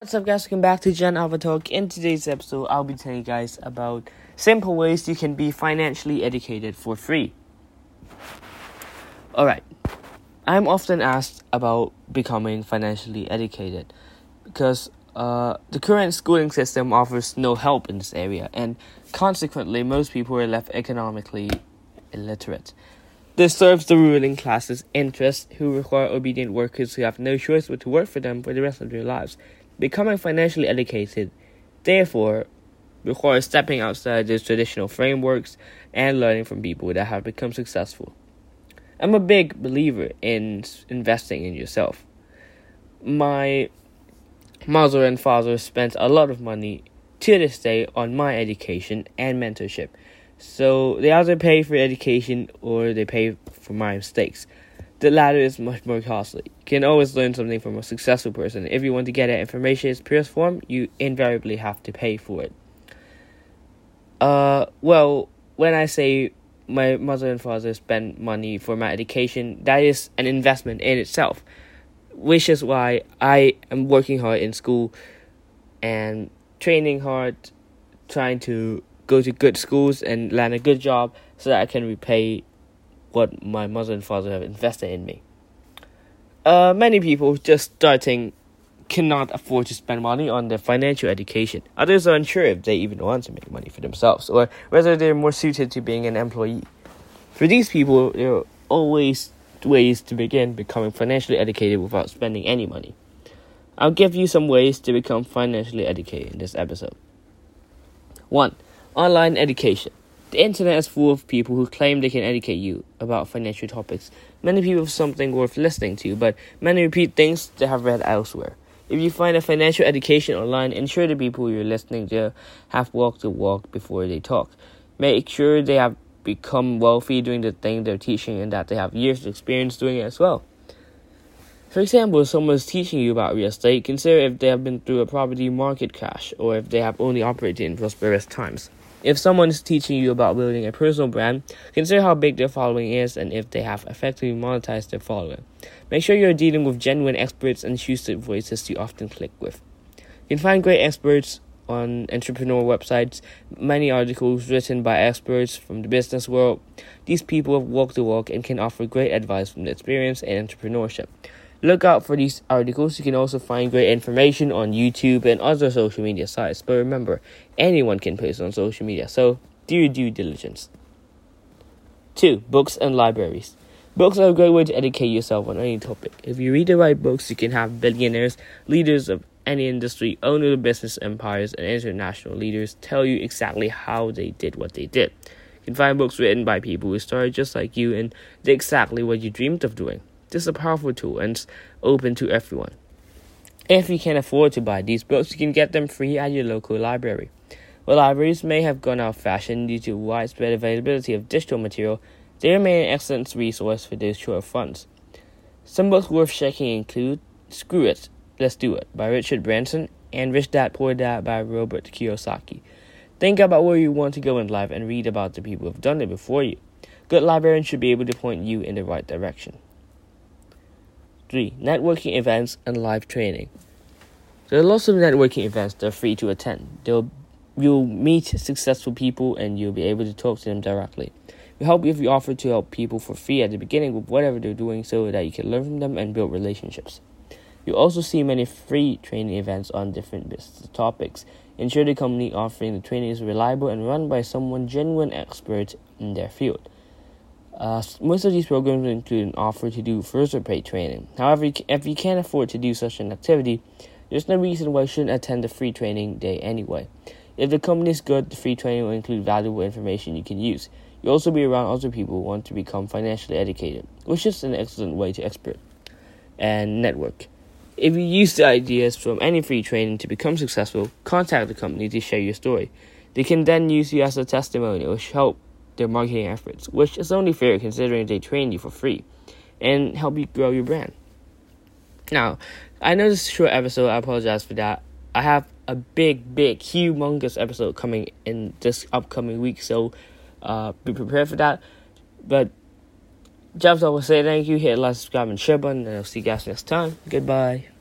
What's up guys, welcome back to Gen Alpha Talk. In today's episode, I'll be telling you guys about simple ways you can be financially educated for free. Alright, I'm often asked about becoming financially educated because uh, the current schooling system offers no help in this area and consequently most people are left economically illiterate. This serves the ruling class's interests who require obedient workers who have no choice but to work for them for the rest of their lives Becoming financially educated, therefore, requires stepping outside these traditional frameworks and learning from people that have become successful. I'm a big believer in investing in yourself. My mother and father spent a lot of money to this day on my education and mentorship. So they either pay for education or they pay for my mistakes. The latter is much more costly. You can always learn something from a successful person. If you want to get information in its purest form, you invariably have to pay for it. Uh, well, when I say my mother and father spend money for my education, that is an investment in itself, which is why I am working hard in school and training hard, trying to go to good schools and land a good job so that I can repay what my mother and father have invested in me. Uh, many people just starting cannot afford to spend money on their financial education. Others are unsure if they even want to make money for themselves or whether they're more suited to being an employee. For these people, there are always ways to begin becoming financially educated without spending any money. I'll give you some ways to become financially educated in this episode. 1. Online education. The internet is full of people who claim they can educate you about financial topics. Many people have something worth listening to, but many repeat things they have read elsewhere. If you find a financial education online, ensure the people you're listening to have walked the walk before they talk. Make sure they have become wealthy doing the thing they're teaching and that they have years of experience doing it as well. For example, if someone is teaching you about real estate, consider if they have been through a property market crash or if they have only operated in prosperous times. If someone is teaching you about building a personal brand, consider how big their following is and if they have effectively monetized their following. Make sure you're dealing with genuine experts and choose the voices you often click with. You can find great experts on entrepreneur websites, many articles written by experts from the business world. These people have walked the walk and can offer great advice from their experience in entrepreneurship. Look out for these articles. You can also find great information on YouTube and other social media sites. But remember, anyone can post on social media, so do your due diligence. 2. Books and libraries. Books are a great way to educate yourself on any topic. If you read the right books, you can have billionaires, leaders of any industry, owners of business empires, and international leaders tell you exactly how they did what they did. You can find books written by people who started just like you and did exactly what you dreamed of doing. This is a powerful tool and it's open to everyone. If you can afford to buy these books, you can get them free at your local library. While libraries may have gone out of fashion due to widespread availability of digital material, they remain an excellent resource for those short of funds. Some books worth checking include Screw It, Let's Do It by Richard Branson and Rich Dad Poor Dad by Robert Kiyosaki. Think about where you want to go in life and read about the people who have done it before you. Good librarians should be able to point you in the right direction. 3. Networking events and live training. There are lots of networking events that are free to attend. They'll, you'll meet successful people and you'll be able to talk to them directly. We help if you offer to help people for free at the beginning with whatever they're doing so that you can learn from them and build relationships. You'll also see many free training events on different business topics. Ensure the company offering the training is reliable and run by someone genuine expert in their field. Uh, most of these programs include an offer to do further paid training. However, if you can't afford to do such an activity, there's no reason why you shouldn't attend the free training day anyway. If the company is good, the free training will include valuable information you can use. You'll also be around other people who want to become financially educated, which is an excellent way to expert and network. If you use the ideas from any free training to become successful, contact the company to share your story. They can then use you as a testimonial, which help their marketing efforts, which is only fair considering they train you for free and help you grow your brand. Now, I know this is a short episode, I apologize for that. I have a big, big, humongous episode coming in this upcoming week, so uh, be prepared for that. But Jobs, I will say thank you, hit like, subscribe, and share button, and I'll see you guys next time. Goodbye.